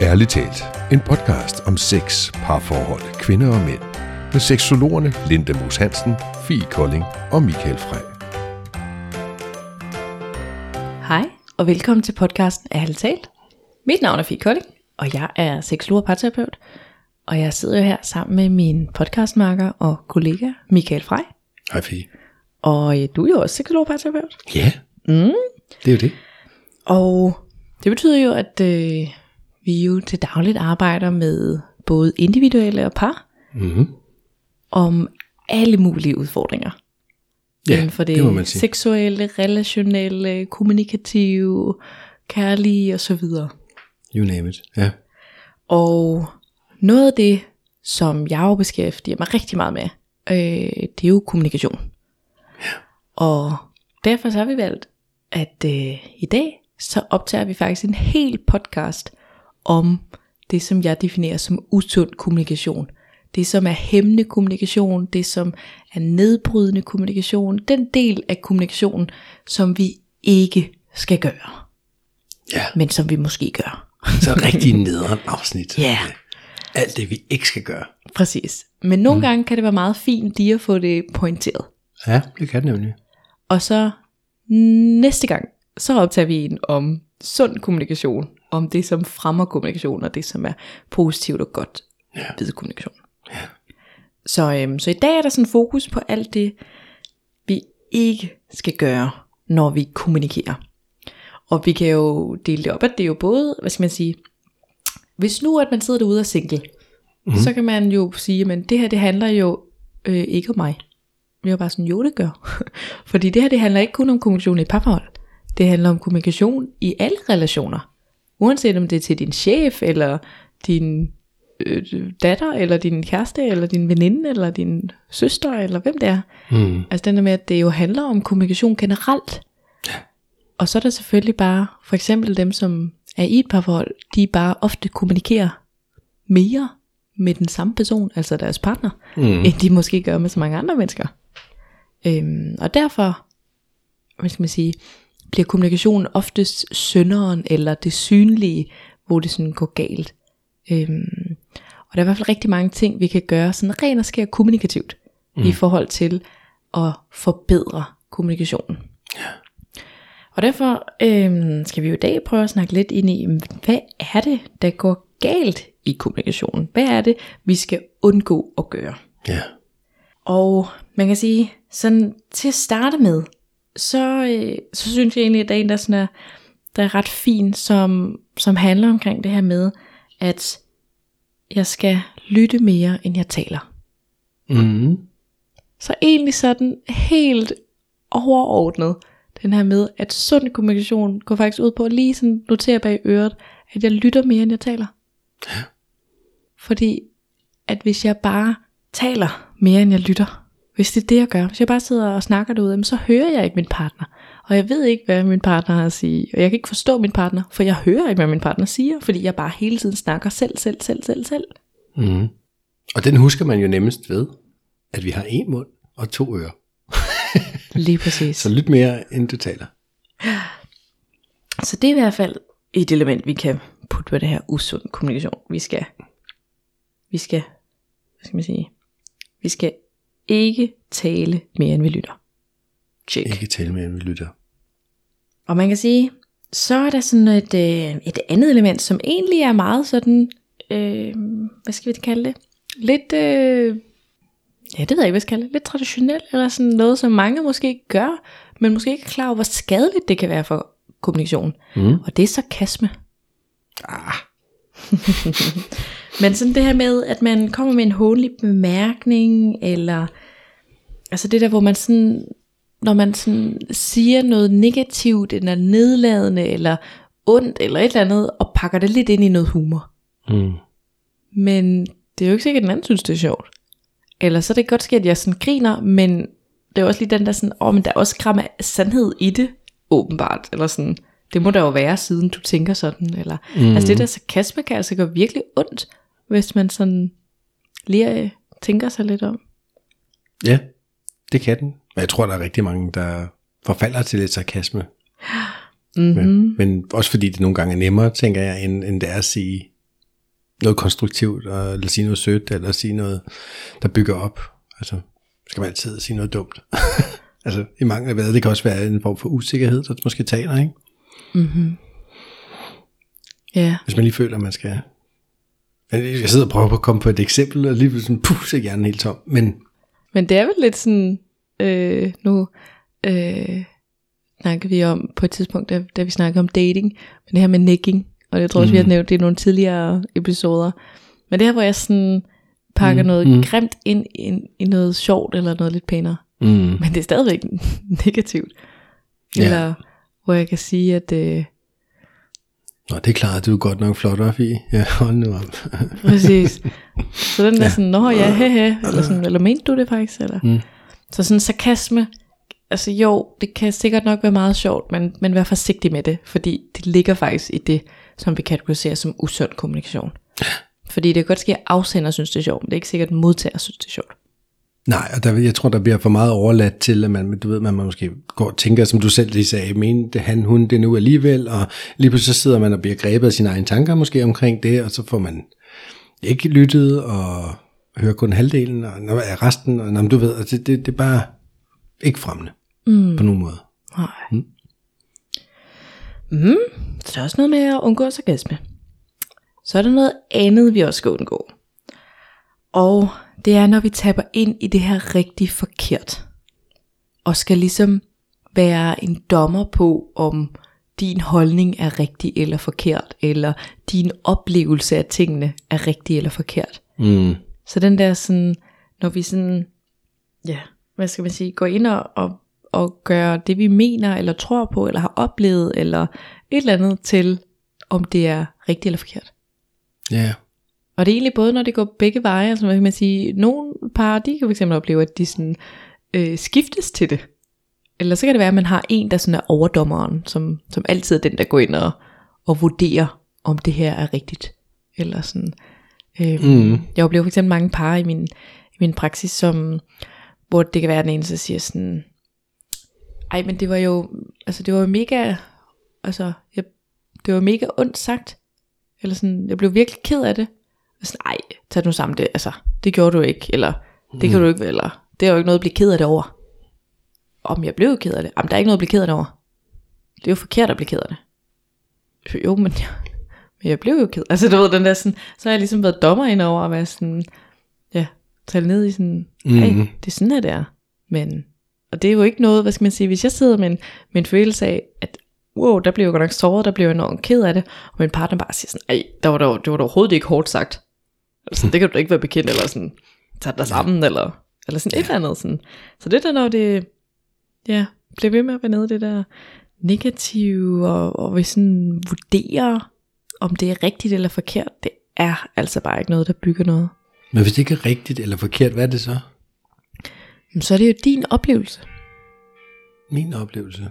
Ærligt talt, en podcast om sex, parforhold, kvinder og mænd. Med seksologerne Linda Moos Hansen, Fie Kolding og Michael Frey. Hej, og velkommen til podcasten Ærligt talt. Mit navn er Fie Kolding, og jeg er seksolog og parterapeut. Og jeg sidder jo her sammen med min podcastmarker og kollega Michael Frey. Hej Fie. Og øh, du er jo også seksolog og parterapeut. Ja, mm. det er jo det. Og det betyder jo, at øh, vi jo til dagligt arbejder med både individuelle og par, Mm-hmm. om alle mulige udfordringer. Ja, Inden for det, det må man sige. seksuelle, relationelle, kommunikative, kærlige osv. You name it. Ja. Og noget af det, som jeg jo beskæftiger mig rigtig meget med, øh, det er jo kommunikation. Og derfor så har vi valgt, at øh, i dag, så optager vi faktisk en hel podcast om det, som jeg definerer som usund kommunikation. Det, som er hæmmende kommunikation, det, som er nedbrydende kommunikation, den del af kommunikationen, som vi ikke skal gøre, Ja, men som vi måske gør. så rigtig nederen afsnit. Ja. Alt det, vi ikke skal gøre. Præcis. Men nogle mm. gange kan det være meget fint lige at få det pointeret. Ja, det kan det nemlig. Og så næste gang, så optager vi en om sund kommunikation. Om det, som fremmer kommunikation, og det, som er positivt og godt Ja. ved kommunikation. Ja. Så, øhm, så i dag er der sådan fokus på alt det, vi ikke skal gøre, når vi kommunikerer. Og vi kan jo dele det op, at det er jo både, hvad skal man sige, hvis nu at man sidder derude og er single, mm. så kan man jo sige, at det her det handler jo øh, ikke om mig. Jeg var bare sådan, jo det gør. Fordi det her det handler ikke kun om kommunikation i et parforhold. Det handler om kommunikation i alle relationer. Uanset om det er til din chef, eller din øh, datter, eller din kæreste, eller din veninde, eller din søster, eller hvem det er. Mm. Altså den der med, at det jo handler om kommunikation generelt. Og så er der selvfølgelig bare, for eksempel dem, som er i et parforhold, de bare ofte kommunikerer mere med den samme person, altså deres partner, Mm. end de måske gør med så mange andre mennesker. Øhm, og derfor, hvad skal man sige, bliver kommunikationen oftest synderen, eller det synlige, hvor det sådan går galt. Øhm, og der er i hvert fald rigtig mange ting, vi kan gøre sådan rent og skær kommunikativt, mm. i forhold til at forbedre kommunikationen. Og derfor øhm, skal vi jo i dag prøve at snakke lidt ind i, hvad er det, der går galt i kommunikationen? Hvad er det, vi skal undgå at gøre? Ja. Og man kan sige, sådan til at starte med, så, øh, så synes jeg egentlig, at der er en, der, sådan er, der er ret fin, som, som handler omkring det her med, at jeg skal lytte mere, end jeg taler. Mm. Så egentlig sådan helt overordnet, den her med, at sund kommunikation går faktisk ud på at lige sådan notere bag øret, at jeg lytter mere, end jeg taler. Fordi at hvis jeg bare taler mere, end jeg lytter, hvis det er det, jeg gør, hvis jeg bare sidder og snakker derude, jamen, så hører jeg ikke min partner. Og jeg ved ikke, hvad min partner har at sige. Og jeg kan ikke forstå min partner, for jeg hører ikke, hvad min partner siger, fordi jeg bare hele tiden snakker selv, selv, selv, selv, selv. Mm. Og den husker man jo nemmest ved, at vi har en mund og to ører. Lige præcis. Så lyt mere, end du taler. Så det er i hvert fald et element, vi kan putte på det her usund kommunikation. Vi skal, vi skal, hvad skal man sige, vi skal ikke tale mere, end vi lytter. Check. Ikke tale med, end vi lytter. Og man kan sige, så er der sådan et, øh, et andet element, som egentlig er meget sådan, øh, hvad skal vi kalde det? Lidt, øh, ja det ved jeg ikke, hvad jeg skal kalde det, lidt traditionelt, eller sådan noget, som mange måske ikke gør, men måske ikke er klar over, hvor skadeligt det kan være for kommunikation. Mm. Og det er sarkasme. Ah, Men sådan det her med, at man kommer med en hånlig bemærkning, eller altså det der, hvor man sådan, når man sådan siger noget negativt, eller nedladende, eller ondt, eller et eller andet, og pakker det lidt ind i noget humor. mm. Men det er jo ikke sikkert, at den anden synes, det er sjovt. Eller så er det godt ske, at jeg sådan griner, men det er også lige den der sådan, åh, men der er også gram af sandhed i det, åbenbart. Eller sådan, det må der jo være, siden du tænker sådan. Eller, mm. Altså det der sarkasme kan altså gøre virkelig ondt, hvis man sådan lige øh, tænker sig lidt om. Ja, det kan den. Men jeg tror, der er rigtig mange, der forfalder til lidt sarkasme. Mm-hmm. Men, men også fordi det nogle gange er nemmere, tænker jeg, end, end det er at sige noget konstruktivt, og, eller sige noget sødt, eller sige noget, der bygger op. Altså, skal man altid sige noget dumt. altså, i mange af hvad, det kan også være en form for usikkerhed, der måske taler, ikke? Ja. Hvis man lige føler, at man skal... Jeg sidder og prøver på at komme på et eksempel, og lige sådan, puh, så er hjernen helt tom. Men Men det er vel lidt sådan, øh, nu øh, snakkede vi om på et tidspunkt, da, da vi snakkede om dating, men det her med necking, og jeg tror også, mm. vi har nævnt det i nogle tidligere episoder. Men det her, hvor jeg sådan pakker mm. noget mm. grimt ind i, i noget sjovt, eller noget lidt pænere. mm, Men det er stadigvæk negativt. Ja. Eller hvor jeg kan sige, at øh, Nå, det klart, du er godt nok flot op i. Ja, hold nu op. Præcis. Så den der sådan, nå ja, he, he, eller sådan, eller mente du det faktisk, eller? Mm. Så sådan sarkasme, altså jo, det kan sikkert nok være meget sjovt, men, men vær forsigtig med det, fordi det ligger faktisk i det, som vi kategoriserer som usund kommunikation. Fordi det kan godt ske, at afsender synes, det er sjovt, men det er ikke sikkert, at modtager synes, det er sjovt. Nej, og der, jeg tror, der bliver for meget overladt til, at man, du ved, man måske går og tænker, som du selv lige sagde, men det han, hun, det nu alligevel, og lige pludselig så sidder man og bliver grebet af sine egne tanker måske omkring det, og så får man ikke lyttet, og hører kun halvdelen, og når er resten, og når du ved, altså det, det, det er bare ikke fremmende mm. på nogen måde. Nej. Mm. Mm, så der er også noget med at undgå sarkasme. Så er der noget andet, vi også skal undgå. Og det er, når vi taber ind i det her rigtig forkert. Og skal ligesom være en dommer på, om din holdning er rigtig eller forkert, eller din oplevelse af tingene er rigtig eller forkert. Mm. Så den der sådan, når vi sådan, ja, hvad skal man sige, går ind og, og, og gør det vi mener, eller tror på, eller har oplevet, eller et eller andet til, om det er rigtigt eller forkert. Ja, Og det er egentlig både, når det går begge veje, altså hvad kan man sige, nogle par, de kan fx opleve, at de sådan, øh, skiftes til det. Eller så kan det være, at man har en, der sådan er overdommeren, som, som altid er den, der går ind og, og vurderer, om det her er rigtigt. Eller sådan. Øh, Mm. Jeg oplever eksempel mange par i min, i min praksis, som, hvor det kan være, den ene så siger sådan, ej, men det var jo, altså det var jo mega, altså, jeg, det var mega ondt sagt. Eller sådan, jeg blev virkelig ked af det. Sådan, ej, tag nu sammen det, altså, det gjorde du ikke, eller det kan du ikke, eller det er jo ikke noget at blive ked af det over. Om jeg blev ked af det? Jamen, der er ikke noget at blive ked af det over. Det er jo forkert at blive ked af det. Jo, men jeg, men jeg blev jo ked. Altså, du ved, den der sådan, så har jeg ligesom været dommer ind over at være sådan, ja, tale ned i sådan, hey, Mhm. det er sådan, at det er. Men, og det er jo ikke noget, hvad skal man sige, hvis jeg sidder med en, med en følelse af, at wow, der blev jeg godt nok såret, der blev jeg enormt ked af det, og min partner bare siger sådan, ej, der var der, det var da overhovedet ikke hårdt sagt. Eller sådan, det kan du ikke være bekendt, eller sådan, tag dig sammen, eller, eller sådan et eller andet. Sådan. Så det der, når det, ja, bliver ved med at være nede det der negative, og, og vi sådan vurderer, om det er rigtigt eller forkert, det er altså bare ikke noget, der bygger noget. Men hvis det ikke er rigtigt eller forkert, hvad er det så? Men så er det jo din oplevelse. Min oplevelse.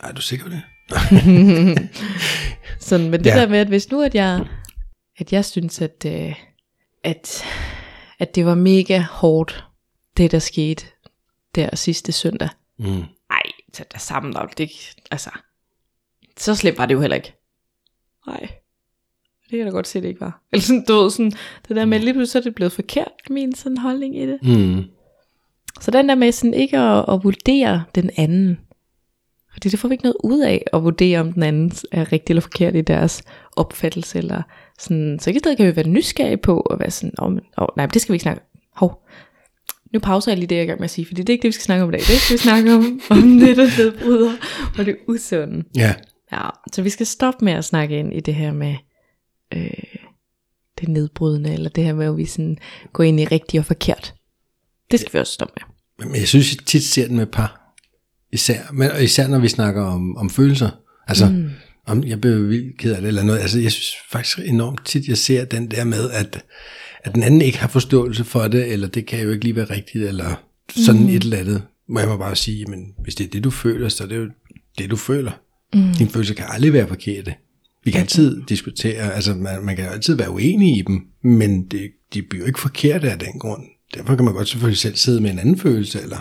Er du sikker på det? Sådan, men det Ja. ja. der med, at hvis nu, at jeg, at jeg synes, at, øh, at, at det var mega hårdt, det der skete der sidste søndag. Mm. Ej, tag dig sammen, og det, altså, så slemt var det jo heller ikke. Nej, det kan jeg da godt se, det ikke var. Eller sådan, du ved, sådan, det der med, lige pludselig så er det blevet forkert, min sådan holdning i det. Mm. Så den der med sådan ikke at, at vurdere den anden, fordi det får vi ikke noget ud af, at vurdere, om den anden er rigtig eller forkert i deres opfattelse, eller sådan, så i stedet kan vi være nysgerrige på, at være sådan, oh, men, oh, nej, men det skal vi ikke snakke om. Hov, nu pauser jeg lige det, jeg er i gang med at sige, fordi det er ikke det, vi skal snakke om i dag. Det skal vi snakke om, om det, der nedbryder, og det usunde. Ja. Ja, så vi skal stoppe med at snakke ind i det her med øh, det nedbrydende, eller det her med, at vi sådan går ind i rigtigt og forkert. Det skal vi også stoppe med. Men jeg synes, jeg tit ser den med par. Især, men især når vi snakker om, om følelser. Altså, mm. om jeg blev vildt ked af det eller noget. Altså, jeg synes faktisk enormt tit, jeg ser den der med, at, at den anden ikke har forståelse for det, eller det kan jo ikke lige være rigtigt, eller sådan mm. et eller andet. Må jeg må bare sige, men hvis det er det, du føler, så er det jo det, du føler. Mm. Din følelse kan aldrig være forkerte. Vi kan altid diskutere, altså man, man kan jo altid være uenig i dem, men det, de bliver jo ikke forkerte af den grund. Derfor kan man godt selvfølgelig selv sidde med en anden følelse, eller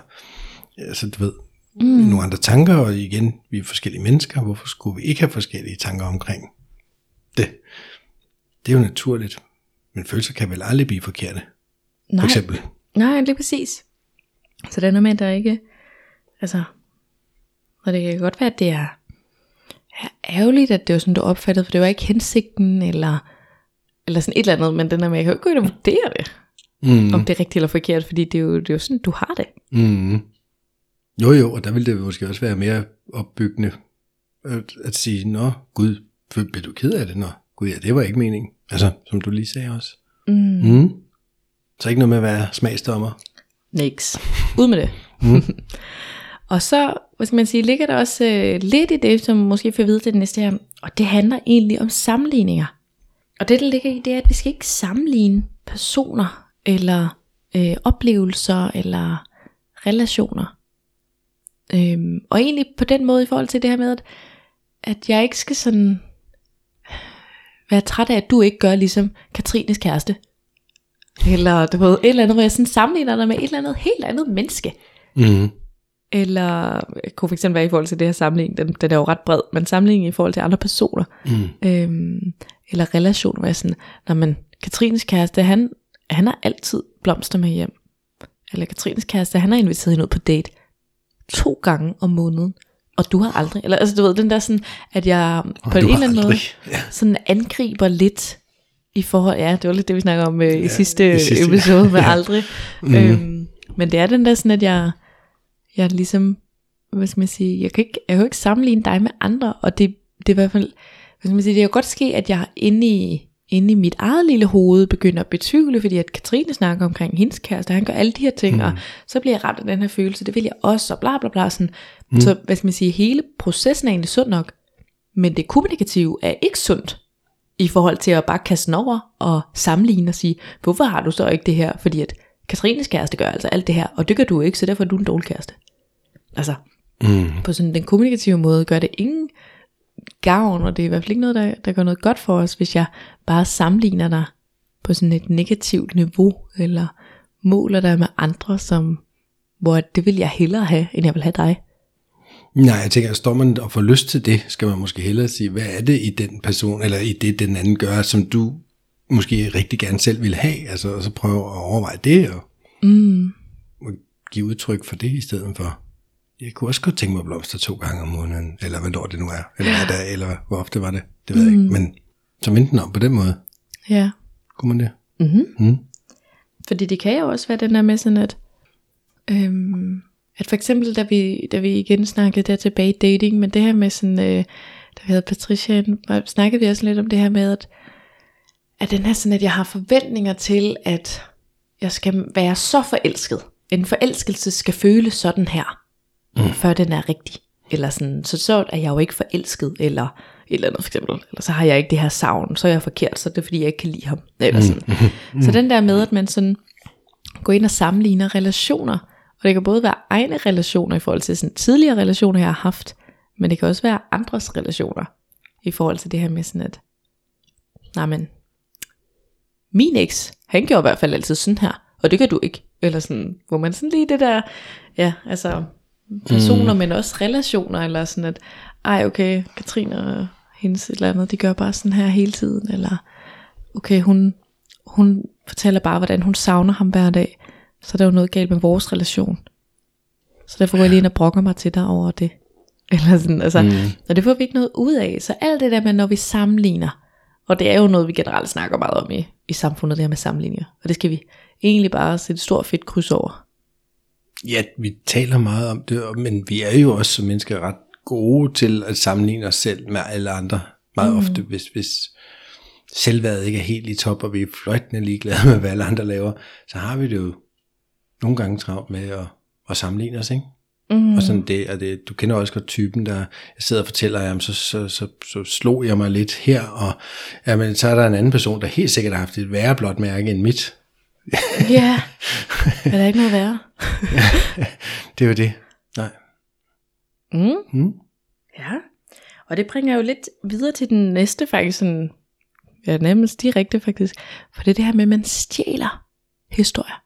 altså du ved, mm. nogle andre tanker, og igen, vi er forskellige mennesker, hvorfor skulle vi ikke have forskellige tanker omkring det? Det er jo naturligt. Men følelser kan vel aldrig blive forkerte, Nej, for eksempel. nej, lige præcis. Så det er noget med, at der ikke, altså, og det kan godt være, at det er, er ærgerligt, at det var sådan, du opfattede, for det var ikke hensigten, eller, eller sådan et eller andet, men den der med, jeg kan jo ikke gå ind og vurdere det, Mm. om det er rigtigt eller forkert, fordi det er jo, det er jo sådan, du har det. Mm. Jo jo, og der ville det måske også være mere opbyggende at, at sige, nå gud, blev du ked af det? Nå gud, ja, det var ikke meningen. Altså, som du lige sagde også. Mm. Mm. Så ikke noget med at være smagsdommer. Niks. Ud med det. og så, hvad skal man sige, ligger der også øh, lidt i det, som måske får at vide til det næste her, og det handler egentlig om sammenligninger. Og det, der ligger i, det er, at vi skal ikke sammenligne personer, eller øh, oplevelser, eller relationer. Øhm, og egentlig på den måde i forhold til det her med, at, at jeg ikke skal sådan være træt af, at du ikke gør ligesom Katrines kæreste. Eller du ved, et eller andet, hvor jeg sådan sammenligner dig med et eller andet helt andet menneske. Mm. Eller det kunne fx være i forhold til det her sammenligning, den, den er jo ret bred, men sammenligning i forhold til andre personer. Mm. Øhm, eller relationer, hvor jeg sådan, når man, Katrines kæreste, han, han har altid blomster med hjem. Eller Katrines kæreste, han har inviteret hende ud på date to gange om måneden. Og du har aldrig, eller altså du ved, den der sådan, at jeg på en eller anden måde. Ja. sådan angriber lidt i forhold, ja, det var lidt det, vi snakker om øh, i, sidste i sidste, episode med ja. aldrig. Mhm. Øhm, men det er den der sådan, at jeg, jeg ligesom, hvad skal man sige, jeg kan ikke, jeg kan ikke sammenligne dig med andre, og det, det er i hvert fald, hvad skal man sige, det kan godt ske, at jeg inde i, inde i mit eget lille hoved begynder at betvivle, fordi at Katrine snakker omkring hendes kæreste, han gør alle de her ting, mm. og så bliver jeg ramt af den her følelse, det vil jeg også, og bla bla bla, sådan. Mm. Så hvad skal man sige, hele processen er egentlig sund nok, men det kommunikative er ikke sundt, i forhold til at bare kaste den over og sammenligne og sige, hvorfor har du så ikke det her? Fordi at Katrines kæreste gør altså alt det her, og det gør du ikke, så derfor er du en dårlig kæreste. Altså, Mm. på sådan den kommunikative måde gør det ingen gavn, og det er i hvert fald ikke noget, der, der gør noget godt for os, hvis jeg bare sammenligner dig på sådan et negativt niveau, eller måler dig med andre, som, hvor det vil jeg hellere have, end jeg vil have dig. Nej, jeg tænker, står man og får lyst til det, skal man måske hellere sige, hvad er det i den person, eller i det, den anden gør, som du måske rigtig gerne selv vil have, altså, og så prøve at overveje det, og, Mm. og give udtryk for det i stedet for. Jeg kunne også godt tænke mig blomster to gange om måneden, eller hvornår det nu er, eller hvad det er, eller hvor ofte var det, det ved jeg ikke, men så vente den om på den måde, Ja. kunne man det? Mm-hmm. Mm. Fordi det kan jo også være den der med sådan, at, øhm, at for eksempel, da vi, da vi igen snakkede der tilbage i dating, men det her med sådan, øh, da vi havde Patricia, snakkede vi også lidt om det her med, at, at den her sådan, at jeg har forventninger til, at jeg skal være så forelsket. En forelskelse skal føles sådan her, mm. før den er rigtig. Eller sådan, så så er jeg jo ikke forelsket, eller et eller andet for eksempel. Eller så har jeg ikke det her savn, så er jeg forkert, så er det fordi, jeg ikke kan lide ham. Eller sådan. Så den der med, at man sådan går ind og sammenligner relationer, og det kan både være egne relationer i forhold til sådan tidligere relationer, jeg har haft, men det kan også være andres relationer, i forhold til det her med sådan, at, nej men, min eks, han gjorde i hvert fald altid sådan her, og det gør du ikke. Eller sådan, hvor man sådan lige det der, ja, altså personer, mm. men også relationer, eller sådan at, ej okay, Katrine og hendes et eller andet, de gør bare sådan her hele tiden, eller okay, hun, hun fortæller bare, hvordan hun savner ham hver dag, så der er jo noget galt med vores relation. Så derfor går jeg lige ind og brokker mig til dig over det. Eller sådan, altså, mm. og det får vi ikke noget ud af. Så alt det der med, når vi sammenligner, og det er jo noget, vi generelt snakker meget om i, i samfundet, det her med sammenligninger. Og det skal vi egentlig bare sætte et stort fedt kryds over. Ja, vi taler meget om det, men vi er jo også som mennesker ret gode til at sammenligne os selv med alle andre. Meget mm. ofte, hvis, hvis selvværdet ikke er helt i top, og vi er fløjtende ligeglade med, hvad alle andre laver, så har vi det jo nogle gange travlt med at, at sammenligne os, ikke? Mm. Og sådan det, og det, du kender også godt typen, der jeg sidder og fortæller, jamen, så, så, så, så slog jeg mig lidt her, og jamen, så er der en anden person, der helt sikkert har haft et værre blåt mærke end mit. Ja, er der ikke noget værre? Det er jo det. Nej. Mm. Mm. Ja, og det bringer jo lidt videre til den næste faktisk sådan, ja nærmest direkte faktisk, for det er det her med, at man stjæler historier.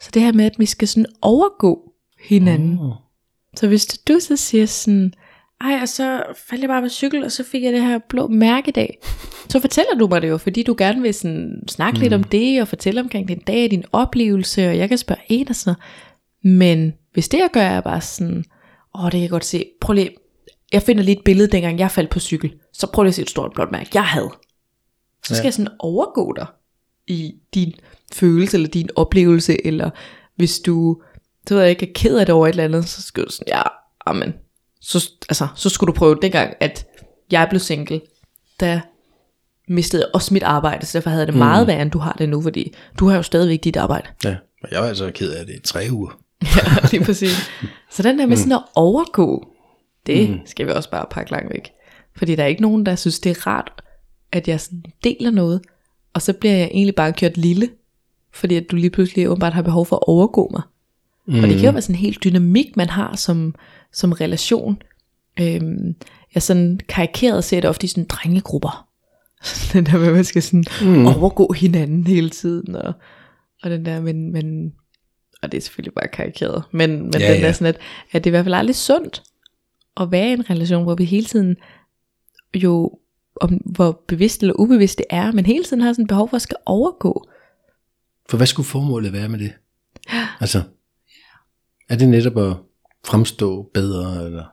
Så det her med, at vi skal sådan overgå hinanden. Oh. Så hvis du så siger sådan, ej, og så faldt jeg bare på cykel, og så fik jeg det her blå mærkedag. Så fortæller du mig det jo, fordi du gerne vil sådan snakke mm. lidt om det, og fortælle omkring din dag, din oplevelse, og jeg kan spørge en og sådan noget. Men hvis det jeg gør, er bare sådan, åh, det kan jeg godt se, prøv lige, jeg finder lige et billede, dengang jeg faldt på cykel, så prøv lige at se et stort blåt mærke, jeg havde. Så skal ja. jeg sådan overgå dig i din følelse, eller din oplevelse, eller hvis du, så ved jeg ikke, er ked af det over et eller andet, så skal du sådan, ja, amen, så, altså, så skulle du prøve dengang, at jeg blev single, der mistede jeg også mit arbejde, så derfor havde jeg det meget værre, end du har det nu, fordi du har jo stadigvæk dit arbejde. Ja, og jeg var altså ked af det i tre uger. ja, lige præcis. Så den der med sådan at overgå, det mm. skal vi også bare pakke langt væk. Fordi der er ikke nogen, der synes, det er rart, at jeg sådan deler noget, og så bliver jeg egentlig bare kørt lille, fordi at du lige pludselig åbenbart har behov for at overgå mig. Mm. Og det kan jo være sådan en helt dynamik, man har som, som relation. Øhm, jeg sådan karikeret ser det ofte i sådan drengegrupper. den der med, at man skal sådan mm. overgå hinanden hele tiden. Og, og den der, men, men, og det er selvfølgelig bare karikeret, men, men ja, den der sådan, at, at det er i hvert fald aldrig sundt at være i en relation, hvor vi hele tiden jo, om hvor bevidst eller ubevidst det er, men hele tiden har sådan et behov for at skal overgå. For hvad skulle formålet være med det? Altså, er det netop at fremstå bedre, eller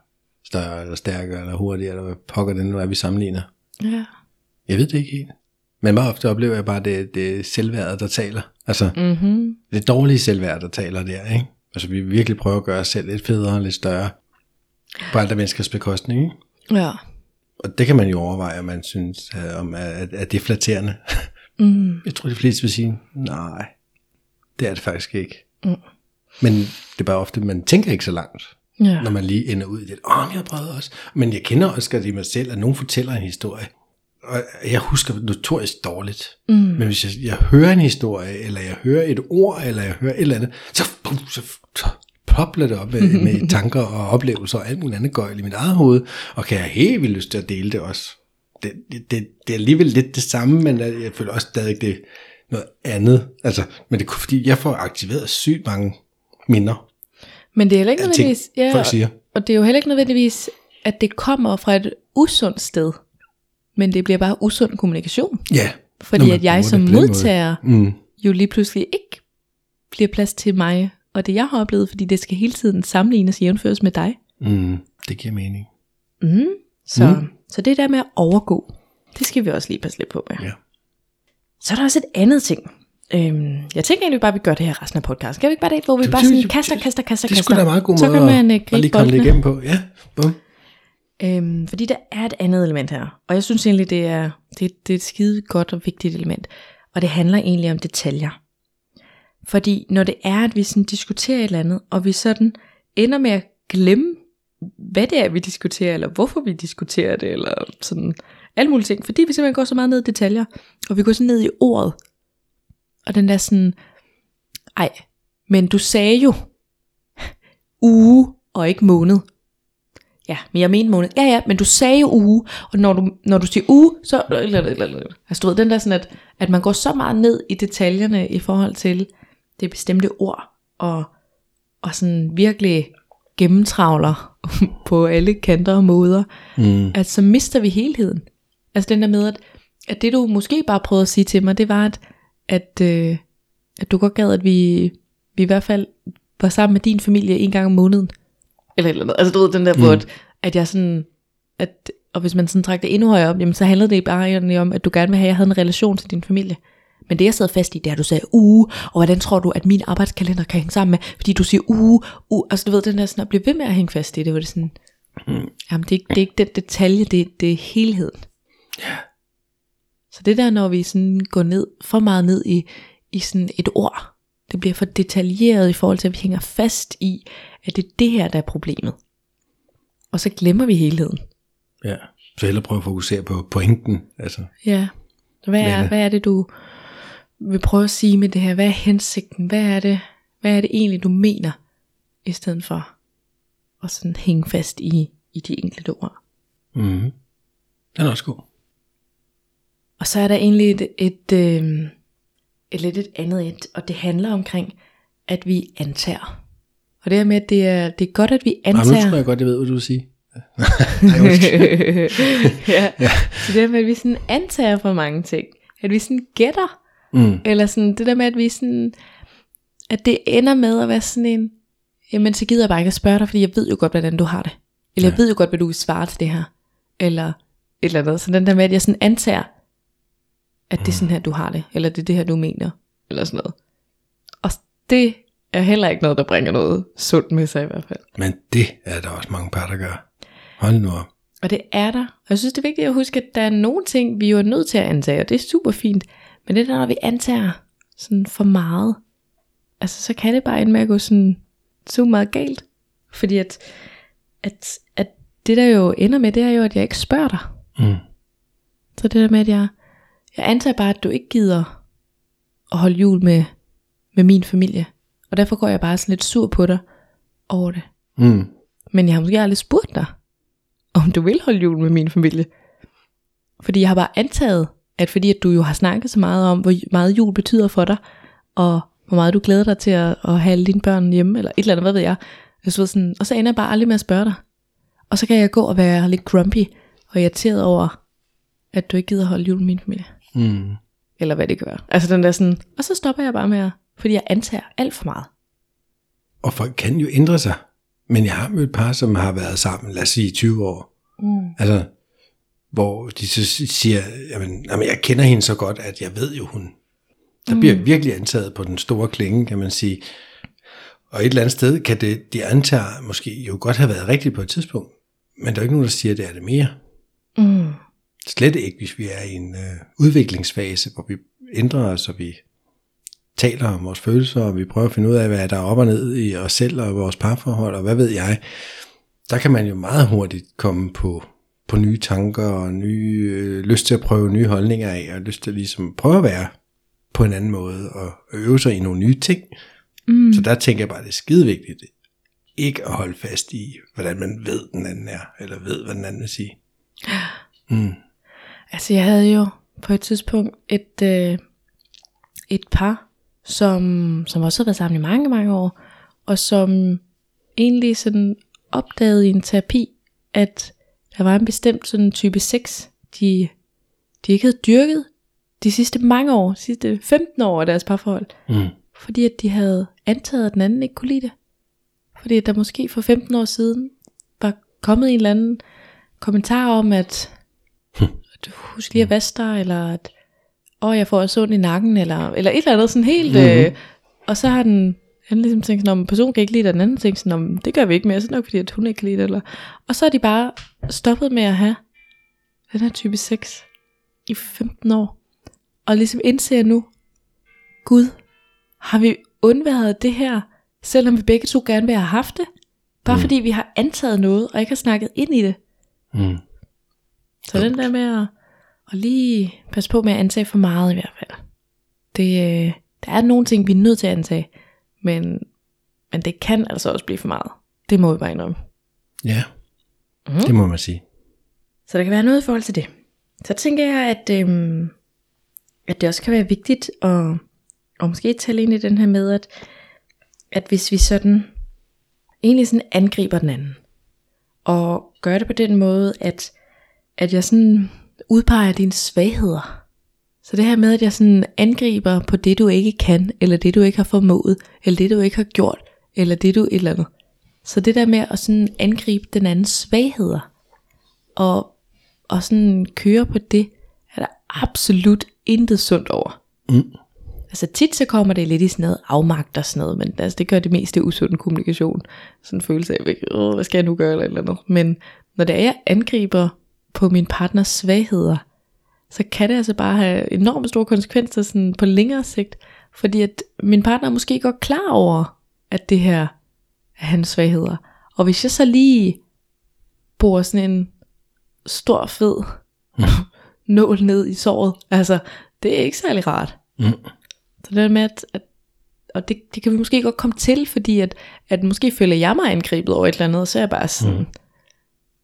større, eller stærkere, eller hurtigere, eller hvad pokker det nu er, vi sammenligner? Ja. Jeg ved det ikke helt. Men meget ofte oplever jeg bare, at det, det er selvværdet, der taler. Altså, Mm-hmm. det dårlige selvværd, der taler der, ikke? Altså, vi virkelig prøver at gøre os selv lidt federe, lidt større. På andre menneskers bekostning, ikke? Ja. Og det kan man jo overveje, om man synes, øh, om at, at det er flatterende. Mm. Jeg tror, de fleste vil sige, nej, det er det faktisk ikke. Mm. Men det er bare ofte, man tænker ikke så langt, Ja. når man lige ender ud i det. Åh, jeg har prøvet også. Men jeg kender også godt i mig selv, at nogen fortæller en historie. Og jeg husker notorisk dårligt. Mm. Men hvis jeg, jeg hører en historie, eller jeg hører et ord, eller jeg hører et eller andet, så, bum, så, så popler det op med, med tanker og oplevelser og alt muligt andet gøjl i mit eget hoved, og kan jeg helt vildt lyst til at dele det også. Det, det, det, det er alligevel lidt det samme, men jeg føler også stadig, det noget andet. Altså, men det er fordi, jeg får aktiveret sygt mange minder. Men det er heller ikke ting, nødvendigvis, ja, folk siger. og det er jo heller ikke nødvendigvis, at det kommer fra et usundt sted, men det bliver bare usund kommunikation. Ja. Fordi at jeg som modtager Mm. jo lige pludselig ikke bliver plads til mig, og det jeg har oplevet, fordi det skal hele tiden sammenlignes og jævnføres med dig. Mm. Det giver mening. Mm. Så, mm. så det der med at overgå, det skal vi også lige passe lidt på med. Ja. Så er der også et andet ting. Øhm, jeg tænker egentlig bare, at vi gør det her resten af podcasten. Skal vi ikke bare det, hvor vi Det- bare sådan det- kaster, kaster, kaster, Det er kaster. da meget god Så kan man uh, gribe lige komme det igennem på. Ja, bum. Øhm, fordi der er et andet element her, og jeg synes egentlig, det er, det, det er et skide godt og vigtigt element, og det handler egentlig om detaljer. Fordi når det er, at vi sådan diskuterer et eller andet, og vi sådan ender med at glemme, hvad det er, vi diskuterer, eller hvorfor vi diskuterer det, eller sådan alle mulige ting, fordi vi simpelthen går så meget ned i detaljer, og vi går så ned i ordet, og den der sådan, ej, men du sagde jo uge og ikke måned. Ja, men jeg mener måned. Ja, ja, men du sagde jo uge, og når du, når du siger uge, så... Altså du ved, den der sådan, at, at man går så meget ned i detaljerne i forhold til det bestemte ord, og, og sådan virkelig gennemtravler på alle kanter og måder, Mm. at så mister vi helheden. Altså den der med, at, at det du måske bare prøvede at sige til mig, det var, at, at, øh, at du godt gad, at vi, vi i hvert fald var sammen med din familie en gang om måneden. Eller, eller noget. Altså du ved, den der, mm. hvor at, at jeg sådan, at, og hvis man sådan trak det endnu højere op, jamen så handlede det bare egentlig om, at du gerne vil have, at jeg havde en relation til din familie. Men det jeg sad fast i, det er, at du sagde uge, og hvordan tror du, at min arbejdskalender kan hænge sammen med, fordi du siger uge, uge, altså du ved, den der sådan, at blive ved med at hænge fast i det, hvor det sådan, jamen det er, ikke, det er ikke den detalje, det, det er helheden. Ja. Så det der, når vi sådan går ned, for meget ned i, i sådan et ord, det bliver for detaljeret i forhold til, at vi hænger fast i, at det er det her, der er problemet. Og så glemmer vi helheden. Ja. Så hellere prøve at fokusere på pointen. Altså, Ja. Hvad er, Men, hvad er det, du vil prøve at sige med det her? Hvad er hensigten? Hvad er det, hvad er det egentlig, du mener? I stedet for at sådan hænge fast i, i de enkelte ord. mm. Den er også god. Og så er der egentlig et, et, øh, et lidt et andet et, og det handler omkring, at vi antager. Og det her med, at det er, det er godt, at vi Jamen, nu antager. tror jeg godt, jeg ved, hvad du vil sige. Ja. ja. Så det der med, at vi sådan antager for mange ting. At vi sådan gætter. Mm. Eller sådan det der med, at vi sådan, at det ender med at være sådan en, jamen så gider jeg bare ikke at spørge dig, fordi jeg ved jo godt, hvordan du har det. Eller jeg ved jo godt, hvad du vil svare til det her. Eller et eller andet. Så den der med, at jeg sådan antager, at det er sådan her, du har det. Eller det er det her, du mener. Eller sådan noget. Og det er heller ikke noget, der bringer noget sundt med sig i hvert fald. Men det er der også mange par, der gør. Hold nu op. Og det er der. Og jeg synes, det er vigtigt at huske, at der er nogle ting, vi jo er nødt til at antage, og det er super fint. Men det der, når vi antager sådan for meget, altså så kan det bare ende med at gå sådan super meget galt. Fordi at, at, at det der jo ender med, det er jo, at jeg ikke spørger dig. Mm. Så det der med, at jeg, jeg antager bare, at du ikke gider at holde jul med, med min familie. Og derfor går jeg bare sådan lidt sur på dig over det. Mm. Men jeg har måske aldrig spurgt dig, om du vil holde jul med min familie. Fordi jeg har bare antaget, at fordi at du jo har snakket så meget om, hvor meget jul betyder for dig, og hvor meget du glæder dig til at, at have alle dine børn hjemme, eller et eller andet, hvad ved jeg. Så sådan, og så ender jeg bare aldrig med at spørge dig. Og så kan jeg gå og være lidt grumpy og irriteret over, at du ikke gider holde jul med min familie. Mm. Eller hvad det gør. Altså den der sådan, og så stopper jeg bare med at, fordi jeg antager alt for meget. Og folk kan jo ændre sig. Men jeg har mødt par, som har været sammen, lad os sige 20 år. Mm. Altså, hvor de så siger, jamen, jamen, jeg kender hende så godt, at jeg ved jo hun. Der bliver virkelig antaget på den store klinge, kan man sige. Og et eller andet sted kan det, de antager måske jo godt have været rigtigt på et tidspunkt. Men der er ikke nogen, der siger, at det er det mere. Mm. Slet ikke, hvis vi er i en øh, udviklingsfase, hvor vi ændrer os, og vi taler om vores følelser, og vi prøver at finde ud af, hvad der er op og ned i os selv og vores parforhold, og hvad ved jeg. Der kan man jo meget hurtigt komme på, på nye tanker og nye, øh, lyst til at prøve nye holdninger af, og lyst til ligesom at prøve at være på en anden måde, og øve sig i nogle nye ting. Mm. Så der tænker jeg bare, det er skide vigtigt, ikke at holde fast i, hvordan man ved, den anden er, eller ved, hvad den anden vil sige. Mm. Altså jeg havde jo på et tidspunkt et, øh, et par, som, som også havde været sammen i mange, mange år, og som egentlig sådan opdagede i en terapi, at der var en bestemt sådan type 6, de, de ikke havde dyrket de sidste mange år, de sidste 15 år af deres parforhold, Mm. fordi at de havde antaget, at den anden ikke kunne lide det. Fordi at der måske for 15 år siden var kommet en eller anden kommentar om, at husk lige at vaske dig, eller at åh, jeg får også ondt i nakken, eller, eller et eller andet sådan helt, Mhm. mm-hmm. øh, og så har den, han ligesom tænkt sådan, om personen kan ikke lide og den anden tænkt sådan, om det gør vi ikke mere, så nok fordi, at hun ikke kan lide det, eller, og så er de bare stoppet med at have den her type 6 i 15 år, og ligesom indser nu, Gud, har vi undværet det her, selvom vi begge to gerne vil have haft det, bare mm. fordi vi har antaget noget, og ikke har snakket ind i det. Mm. Så den der med at, at lige passe på med at antage for meget i hvert fald. Det, øh, der er nogle ting, vi er nødt til at antage, men, men det kan altså også blive for meget. Det må vi bare indrømme. Ja, Mhm. det må man sige. Så der kan være noget i forhold til det. Så tænker jeg, at, øhm, at det også kan være vigtigt at, at måske tale ind i den her med, at, at hvis vi sådan egentlig sådan angriber den anden, og gør det på den måde, at, at jeg sådan udpeger dine svagheder. Så det her med, at jeg sådan angriber på det, du ikke kan, eller det, du ikke har formået, eller det, du ikke har gjort, eller det, du et eller andet. Så det der med at sådan angribe den andens svagheder, og, og sådan køre på det, er der absolut intet sundt over. Mm. Altså tit så kommer det lidt i sådan noget afmagt og sådan noget, men altså, det gør det meste usund kommunikation. Sådan en følelse af, hvad skal jeg nu gøre eller eller andet. Men når det er, jeg angriber på min partners svagheder, så kan det altså bare have enormt store konsekvenser sådan på længere sigt. Fordi at min partner er måske godt klar over, at det her er hans svagheder. Og hvis jeg så lige borer sådan en stor fed nål ned i såret, altså det er ikke særlig rart. Mm. Så det med, at, at og det, det kan vi måske godt komme til, fordi at, at måske føler jeg mig angrebet over et eller andet, og så er jeg bare sådan, mm.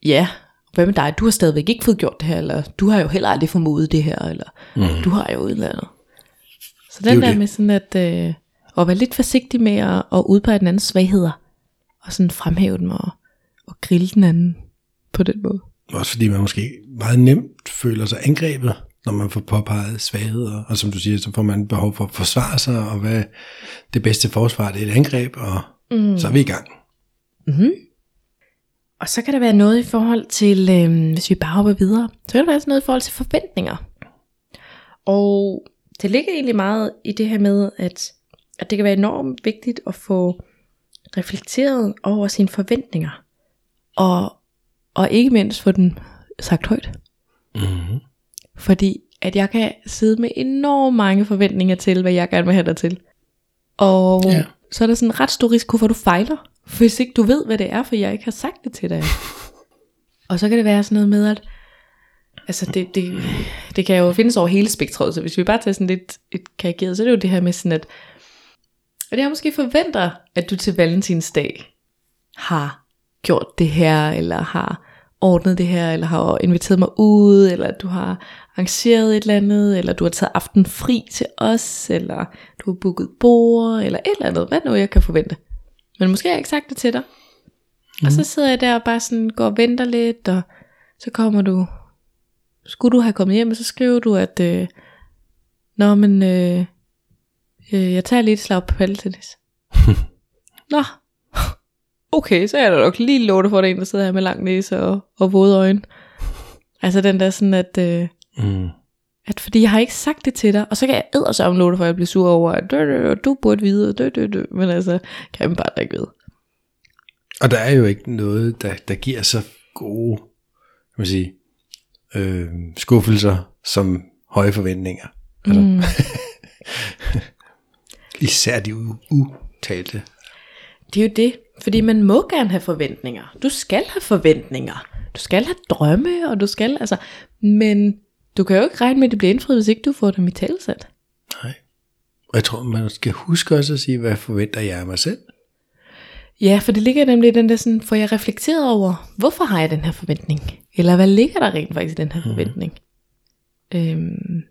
ja, hvad med dig, du har stadigvæk ikke fået gjort det her, eller du har jo heller aldrig formodet det her, eller mm. du har jo et eller andet. Så den der det. med sådan at, øh, at være lidt forsigtig med at, at udpege den andens svagheder, og sådan fremhæve dem og, og grille den anden på den måde. Også fordi man måske meget nemt føler sig angrebet, når man får påpeget svagheder. Og som du siger, så får man behov for at forsvare sig, og hvad det bedste forsvar det er et angreb, og mm. så er vi i gang. Og så kan der være noget i forhold til, øh, hvis vi bare hopper videre, så kan der være sådan noget i forhold til forventninger. Og det ligger egentlig meget i det her med, at, at det kan være enormt vigtigt at få reflekteret over sine forventninger. Og, og ikke mindst få den sagt højt. Mm-hmm. Fordi at jeg kan sidde med enormt mange forventninger til, hvad jeg gerne vil have dig til. Og Ja. ja. så er der sådan en ret stor risiko for, at du fejler. Hvis ikke du ved, hvad det er, for jeg ikke har sagt det til dig. og så kan det være sådan noget med, at altså det, det, det kan jo findes over hele spektret, så hvis vi bare tager sådan lidt et karikeret, så er det jo det her med sådan, at, at jeg måske forventer, at du til valentinsdag har gjort det her, eller har ordnet det her, eller har inviteret mig ud, eller at du har arrangeret et eller andet, eller du har taget aften fri til os, eller du har booket bord, eller et eller andet, hvad nu jeg kan forvente. Men måske har jeg ikke sagt det til dig. Mm. Og så sidder jeg der og bare sådan går og venter lidt, og så kommer du, skulle du have kommet hjem, og så skriver du, at, øh, nå, men, øh, øh, jeg tager lige et slag på paddeltennis. nå, okay, så er der nok lige lov for, at der en, der sidder her med lang næse og, og våde øjne. Altså den der sådan, at, øh, Mm. At fordi jeg har ikke sagt det til dig, og så kan jeg eddersomme love dig for, at jeg bliver sur over, at dø, du burde vide, dø, dø, dø. men altså, kan man bare ikke vide. Og der er jo ikke noget, der, der giver så gode kan man sige, øh, skuffelser som høje forventninger. Altså, Mm. Især de utalte. Det er jo det, fordi man må gerne have forventninger. Du skal have forventninger. Du skal have drømme, og du skal, altså, men du kan jo ikke regne med, at det bliver indfriet, hvis ikke du får dem i talsat. Nej. Og jeg tror, man skal huske også at sige, hvad forventer jeg af mig selv? Ja, for det ligger nemlig i den der sådan, får jeg reflekteret over, hvorfor har jeg den her forventning? Eller hvad ligger der rent faktisk i den her forventning? Øhm,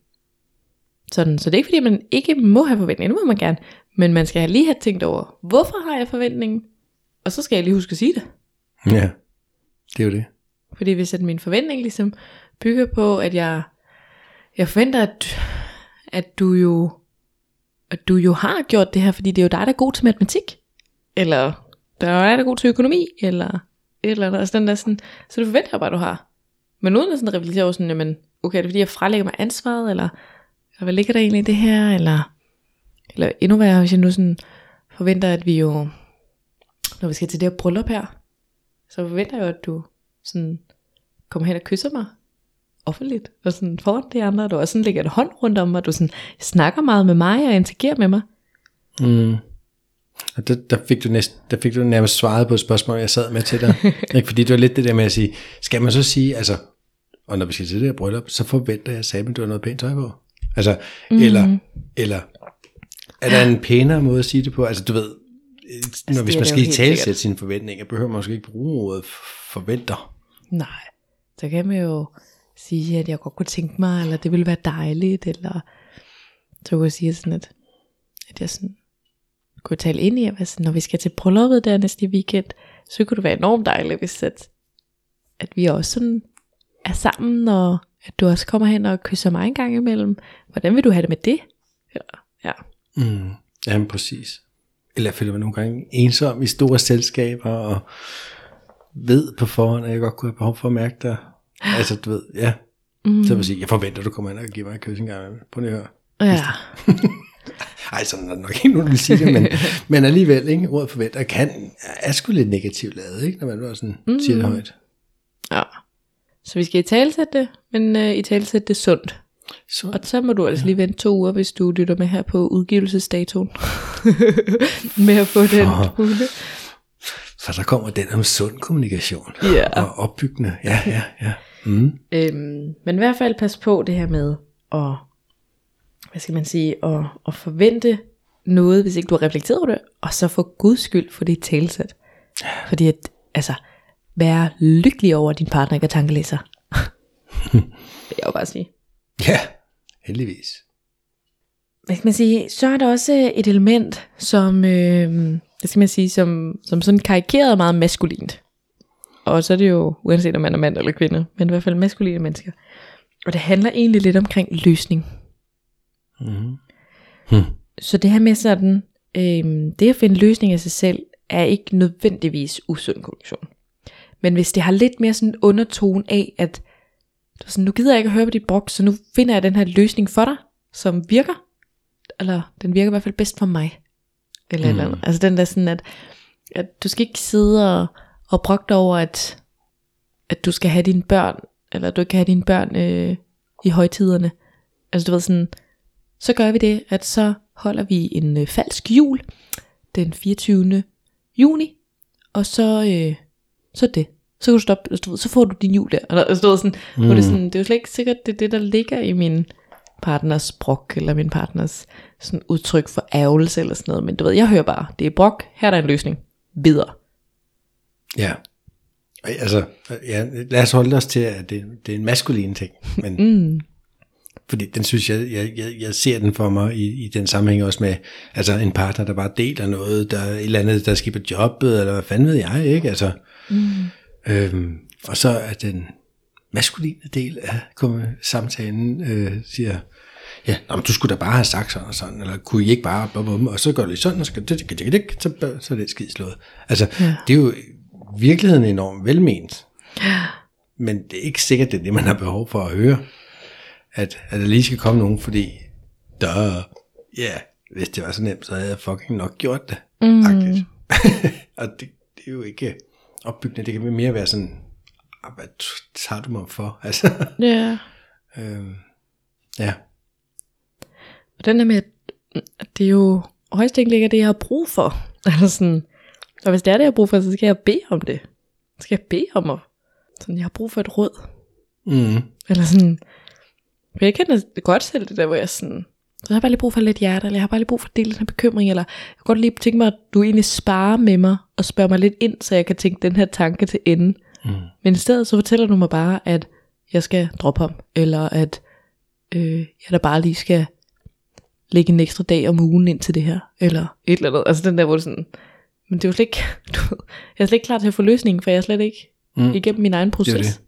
sådan, så det er ikke fordi, man ikke må have forventninger, det må man gerne, men man skal lige have tænkt over, hvorfor har jeg forventningen? Og så skal jeg lige huske at sige det. Ja, det er jo det. Fordi hvis at min forventning ligesom bygger på, at jeg, jeg forventer, at, at du jo at du jo har gjort det her, fordi det er jo dig, der er god til matematik. Eller der er dig, der er god til økonomi. Eller et eller andet. Altså den der sådan, så det forventer jeg bare, at du har. Men uden at sådan reflektere over sådan, jamen, okay, er det fordi, jeg frelægger mig ansvaret, eller, eller hvad ligger der egentlig i det her, eller, eller endnu værre, hvis jeg nu sådan forventer, at vi jo, når vi skal til det her bryllup her, så forventer jeg jo, at du sådan kommer hen og kysser mig offentligt, og sådan foran de andre, og du også sådan lægger et hånd rundt om mig, og du sådan snakker meget med mig, og interagerer med mig. Mm. Og der, der, fik du næst, der fik du nærmest svaret på et spørgsmål, jeg sad med til dig. ikke? Fordi det var lidt det der med at sige, skal man så sige, altså, og når vi skal til det her bryllup, så forventer jeg, at du har noget pænt tøj på. Altså, mm. eller, eller, er der en pænere måde at sige det på? Altså, du ved, når, det hvis man skal i sikkert. sine forventninger, behøver man måske ikke bruge ordet forventer. Nej, så kan man jo sige, at jeg godt kunne tænke mig, eller det ville være dejligt, eller så kunne jeg sige sådan, at, at jeg sådan kunne tale ind i, at sådan, når vi skal til brylluppet der næste weekend, så kunne det være enormt dejligt, hvis at, at vi også sådan er sammen, og at du også kommer hen og kysser mig en gang imellem. Hvordan vil du have det med det? Eller, ja. Mm. Jamen, præcis. Eller jeg føler mig nogle gange ensom i store selskaber, og ved på forhånd, at jeg godt kunne have behov for at mærke dig. Altså, du ved, ja. Mm. Så vil jeg sige, jeg forventer, at du kommer ind og giver mig en kys en gang. Prøv lige at høre. Ja, Ej, sådan er det nok ikke nogen, der vil sige det, men, men alligevel, ikke? ordet forventer kan, er sgu lidt negativt lavet, ikke? når man bare sådan mm. siger det højt. ja. Så vi skal i talsætte det, men uh, i talsætte det sundt. Så, Og så må du altså lige vente to uger, hvis du lytter med her på udgivelsesdatoen. med at få den fulde. for der kommer den om sund kommunikation Ja. og opbyggende. Ja, ja, ja. Mm. Øhm, men i hvert fald pas på det her med at, hvad skal man sige, at, at forvente noget, hvis ikke du har reflekteret over det, og så for guds skyld få det i talsæt. Fordi at, altså, være lykkelig over, at din partner ikke er tankelæser. det jeg jo bare sige. Ja, heldigvis. hvad skal man sige, så er der også et element, som, øh, hvad skal man sige, som, som sådan karikeret er meget maskulint. Og så er det jo, uanset om man er mand eller kvinde, men i hvert fald maskuline mennesker. Og det handler egentlig lidt omkring løsning. Mm. Så det her med sådan, øhm, det at finde løsning af sig selv, er ikke nødvendigvis usund kommunikation. Men hvis det har lidt mere sådan en undertone af, at du er sådan, nu gider jeg ikke at høre på dit brok, så nu finder jeg den her løsning for dig, som virker, eller den virker i hvert fald bedst for mig. Eller, mm. eller andet. Altså den der sådan, at, at du skal ikke sidde og, og dig over, at, at du skal have dine børn, eller du ikke kan have dine børn øh, i højtiderne. Altså du ved sådan, så gør vi det, at så holder vi en øh, falsk jul den 24. juni, og så, øh, så det. Så kan du stoppe, altså, du ved, så får du din jul der. Eller, altså, du ved, sådan, mm. hvor det, er sådan, det er jo slet ikke sikkert, det er det, der ligger i min partners brok, eller min partners sådan udtryk for ærgelse eller sådan noget. Men du ved, jeg hører bare, det er brok, her er der en løsning. Videre. Ja. Altså, ja, lad os holde os til, at det, det er en maskulin ting. Men, mm. Fordi den synes jeg, jeg, jeg, jeg ser den for mig i, i den sammenhæng også med, altså en partner, der bare deler noget, der et eller andet, der på jobbet, eller hvad fanden ved jeg, ikke? Altså, mm. øhm, og så er den maskuline del af samtalen, øh, siger, ja, men du skulle da bare have sagt sådan og sådan, eller kunne I ikke bare, bum, bum, og så gør det sådan, og så, det, det, det, det, så, så er det skidt slået. Altså, ja. det er jo virkeligheden enormt velment. Men det er ikke sikkert, det er det, man har behov for at høre. At, at der lige skal komme nogen, fordi, der, ja, yeah, hvis det var så nemt, så havde jeg fucking nok gjort det. Mm. og det, det er jo ikke opbyggende, det kan mere være sådan, ah, hvad tager du mig for? Altså, ja. øhm, ja. Og den der med, at det er jo højst ikke ligger det, jeg har brug for. Altså sådan, og hvis det er det, jeg har brug for, så skal jeg bede om det. Så skal jeg bede om at, sådan, jeg har brug for et råd. Mm. Eller sådan, for jeg kender det godt selv, det der, hvor jeg sådan, så har jeg bare lige brug for lidt hjerte, eller jeg har bare lige brug for at dele den her bekymring, eller jeg kan godt lige tænke mig, at du egentlig sparer med mig, og spørger mig lidt ind, så jeg kan tænke den her tanke til ende. Mm. Men i stedet så fortæller du mig bare, at jeg skal droppe ham, eller at øh, jeg da bare lige skal lægge en ekstra dag om ugen ind til det her, eller et eller andet. Altså den der, hvor det sådan, men det er jo slet ikke, jeg er slet ikke klar til at få løsningen, for jeg er slet ikke mm. igennem min egen proces. Det det.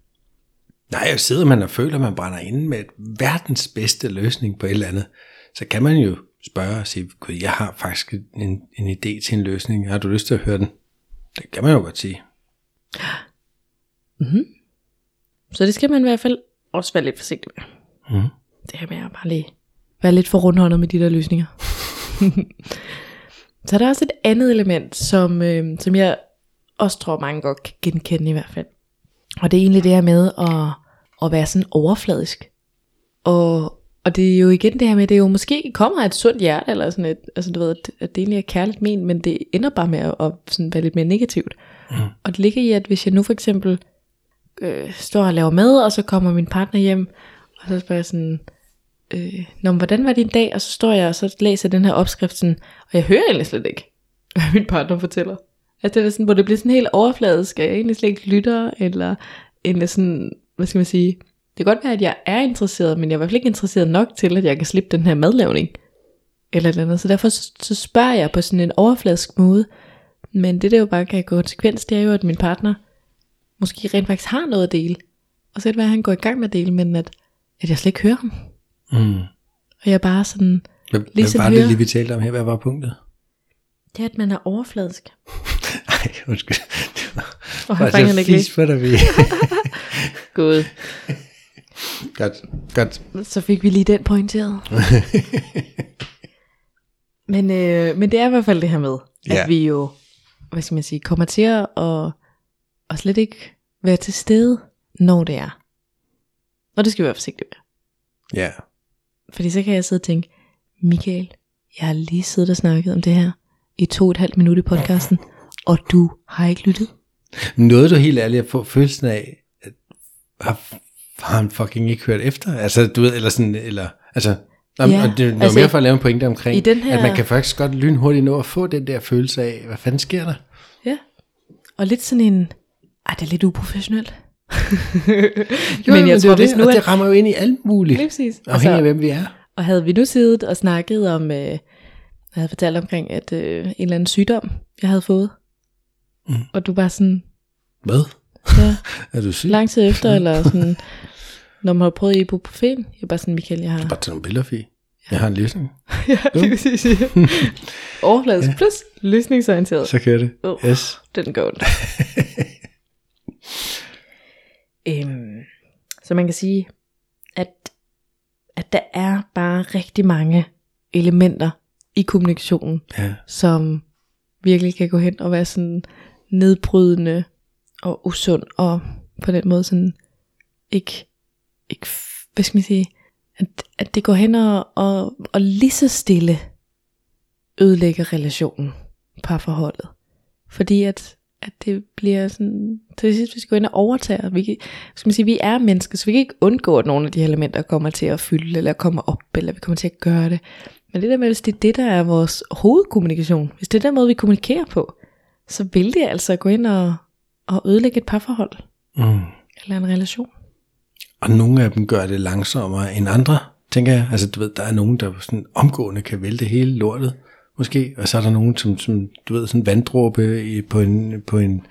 Nej, jeg sidder man og føler, at man brænder inde med verdens bedste løsning på et eller andet. Så kan man jo spørge og sige, Gud, jeg har faktisk en, en idé til en løsning. Har du lyst til at høre den? Det kan man jo godt sige. Mm-hmm. Så det skal man i hvert fald også være lidt forsigtig med. Mm. Det her med at bare lige være lidt for rundhåndet med de der løsninger. Så er der også et andet element, som, øh, som jeg også tror mange godt kan genkende i hvert fald. Og det er egentlig det her med at, at være sådan overfladisk. Og, og det er jo igen det her med, det er jo måske kommer af et sundt hjerte, eller sådan et, altså du ved, at, at det egentlig er kærligt men, men det ender bare med at, at sådan være lidt mere negativt. Mm. Og det ligger i, at hvis jeg nu for eksempel øh, står og laver mad, og så kommer min partner hjem, og så spørger jeg sådan, øh, Nå, hvordan var din dag? Og så står jeg og så læser den her opskrift, sådan, og jeg hører egentlig slet ikke, hvad min partner fortæller. Altså det er sådan, hvor det bliver sådan helt overfladisk, jeg egentlig slet ikke lytter, eller, eller øh, sådan, hvad skal man sige, det kan godt være, at jeg er interesseret, men jeg er i hvert fald ikke interesseret nok til, at jeg kan slippe den her madlavning. Eller et eller andet. Så derfor så, så spørger jeg på sådan en overfladisk måde. Men det der jo bare kan have konsekvens, det er jo, at min partner måske rent faktisk har noget at dele. Og så er det være, at han går i gang med at dele, men at, at jeg slet ikke hører ham. Mm. Og jeg bare sådan... Hvad, ligesom hvad var det lige, vi talte om her? Hvad var punktet? Det er, at man er overfladisk. Nej, undskyld. Det var, og han fanger ikke lige. for dig, vi. God. Godt, godt. Så fik vi lige den pointeret. men, øh, men det er i hvert fald det her med, at ja. vi jo, hvad skal man sige, kommer til at, og slet ikke være til stede, når det er. Og det skal vi være forsigtige med. Ja. Fordi så kan jeg sidde og tænke, Michael, jeg har lige siddet og snakket om det her i to og et halvt minut i podcasten, og du har ikke lyttet. Noget du helt ærligt at få følelsen af, at har, har han fucking ikke hørt efter? Altså, du ved, eller sådan, eller, altså, Ja, og det, det var altså, mere for at lave en pointe omkring, i den her... at man kan faktisk godt lynhurtigt nå at få den der følelse af, hvad fanden sker der? Ja, og lidt sådan en, ej, det er lidt uprofessionelt. jo, men jeg tror, det, hvis nu, og det rammer jo ind i alt muligt, lige præcis. afhængig altså, af hvem vi er. Og havde vi nu siddet og snakket om, øh, jeg havde fortalt omkring, at øh, en eller anden sygdom, jeg havde fået, mm. og du bare sådan... Hvad? Ja, Er du syg? lang tid efter, eller sådan, når man har prøvet ibuprofen. Jeg er bare sådan, Michael, jeg har... Bare tage nogle billeder, Fie. Jeg har en løsning. ja, lige præcis. Overfladisk ja. plus løsningsorienteret. Så kører det. Uh. Yes. Den går ondt. Øhm, så man kan sige, at, at der er bare rigtig mange elementer i kommunikationen, Ja. som virkelig kan gå hen og være sådan nedbrydende og usund, og på den måde sådan ikke, ikke hvad skal man sige, at, at det går hen og, og, og lige så stille ødelægger relationen, parforholdet. Fordi at, at det bliver sådan, til sidst vi skal gå ind og overtage, vi, kan, skal man sige, vi er mennesker, så vi kan ikke undgå, at nogle af de her elementer kommer til at fylde, eller kommer op, eller vi kommer til at gøre det. Men det der med, hvis det er det, der er vores hovedkommunikation, hvis det er den måde, vi kommunikerer på, så vil det altså gå ind og, og ødelægge et parforhold, Mm. eller en relation. Og nogle af dem gør det langsommere end andre, tænker jeg. Altså, du ved, der er nogen, der sådan omgående kan vælte hele lortet, måske. Og så er der nogen, som, som du ved, sådan vanddråbe i, på en, på en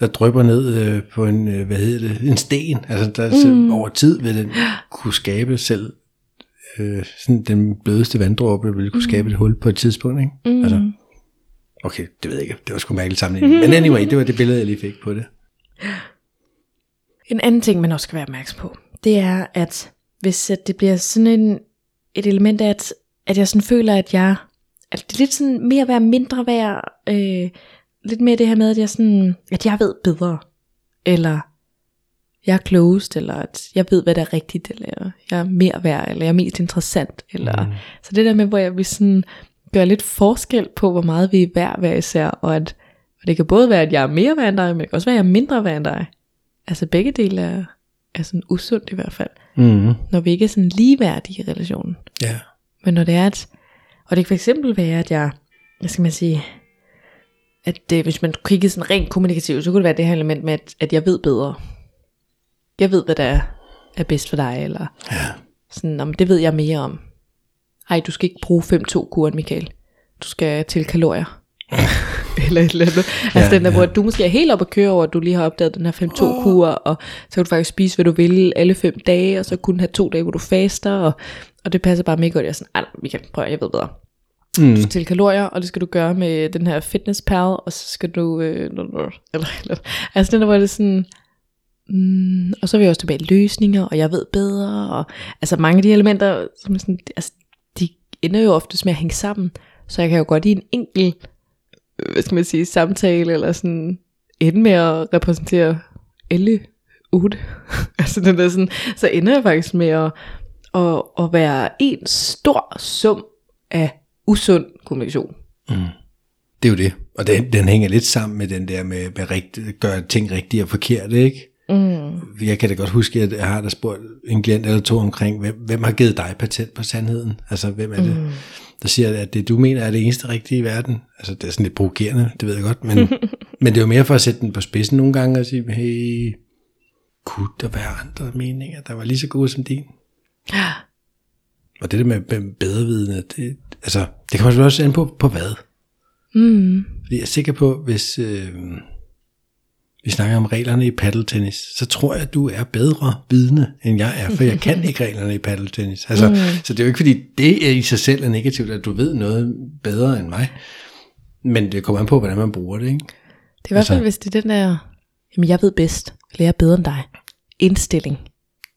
der drypper ned øh, på en, øh, hvad hedder det, en sten. Altså, der mm. over tid vil den kunne skabe selv, øh, sådan den blødeste vanddråbe vil kunne skabe et hul på et tidspunkt, ikke? Mm. Altså, okay, det ved jeg ikke. Det var sgu mærkeligt sammenligning. Men anyway, det var det billede, jeg lige fik på det. En anden ting, man også skal være opmærksom på, det er, at hvis at det bliver sådan en, et element af, at, at jeg sådan føler, at jeg, at det er lidt sådan mere at være mindre værd, øh, lidt mere det her med, at jeg sådan, at jeg ved bedre, eller jeg er klogest, eller at jeg ved, hvad der er rigtigt, eller jeg er mere værd, eller jeg er mest interessant, eller, mm. så det der med, hvor jeg vil sådan gøre lidt forskel på, hvor meget vi er værd hver især, og at og det kan både være, at jeg er mere værd end dig, men det kan også være, at jeg er mindre værd end dig. Altså begge dele er, er sådan usundt i hvert fald. Mm. Når vi ikke er sådan ligeværdige i relationen. Ja. Men når det er, at, og det kan fx være, at jeg, hvad skal man sige, at det, hvis man kigger sådan rent kommunikativt, så kunne det være det her element med, at, at jeg ved bedre. Jeg ved, hvad der er, er bedst for dig, eller Ja. sådan, om det ved jeg mere om. Ej, du skal ikke bruge 5-2-kuren, Michael. Du skal til kalorier. eller et eller andet. Altså Ja, den der, ja. hvor du måske er helt oppe at køre over, at du lige har opdaget den her 5-2-kur, og så kan du faktisk spise, hvad du vil alle fem dage, og så kun have to dage, hvor du faster, og, og det passer bare mega godt. Jeg er sådan, ej, vi kan prøve, jeg ved bedre. Mm. Du skal til kalorier, og det skal du gøre med den her fitness pal, og så skal du, øh, eller, eller, altså den der, hvor det er sådan, mm, og så er vi også tilbage i løsninger, og jeg ved bedre, og altså mange af de elementer, som er sådan, altså, de ender jo oftest med at hænge sammen, så jeg kan jo godt i en enkelt, øh, hvad skal man sige, samtale, eller sådan, ende med at repræsentere alle otte. altså den der sådan, så ender jeg faktisk med at, at, at være en stor sum af usund kommunikation. Det er jo det. Og den, den hænger lidt sammen med den der med, med rigt, gøre ting rigtige og forkerte, ikke? Mm. Jeg kan da godt huske, at jeg har da spurgt en klient eller to omkring, hvem, hvem har givet dig patent på sandheden? Altså, hvem er det, mm. der siger, at det du mener er det eneste rigtige i verden? Altså, det er sådan lidt provokerende, det ved jeg godt, men, men det er jo mere for at sætte den på spidsen nogle gange og sige, hey, kunne der være andre meninger, der var lige så gode som din? Og det der med med bedrevidende, det, altså, det kommer selvfølgelig også an på, på hvad. Mm. Fordi jeg er sikker på, hvis øh, vi snakker om reglerne i paddeltennis, så tror jeg, at du er bedre vidne, end jeg er, for jeg kan ikke reglerne i paddeltennis. Altså, mm. Så det er jo ikke, fordi det er i sig selv er negativt, at du ved noget bedre end mig. Men det kommer an på, hvordan man bruger det, ikke? Det er i hvert fald, Altså- hvis det er den der, jamen jeg ved bedst, eller jeg er bedre end dig, indstilling.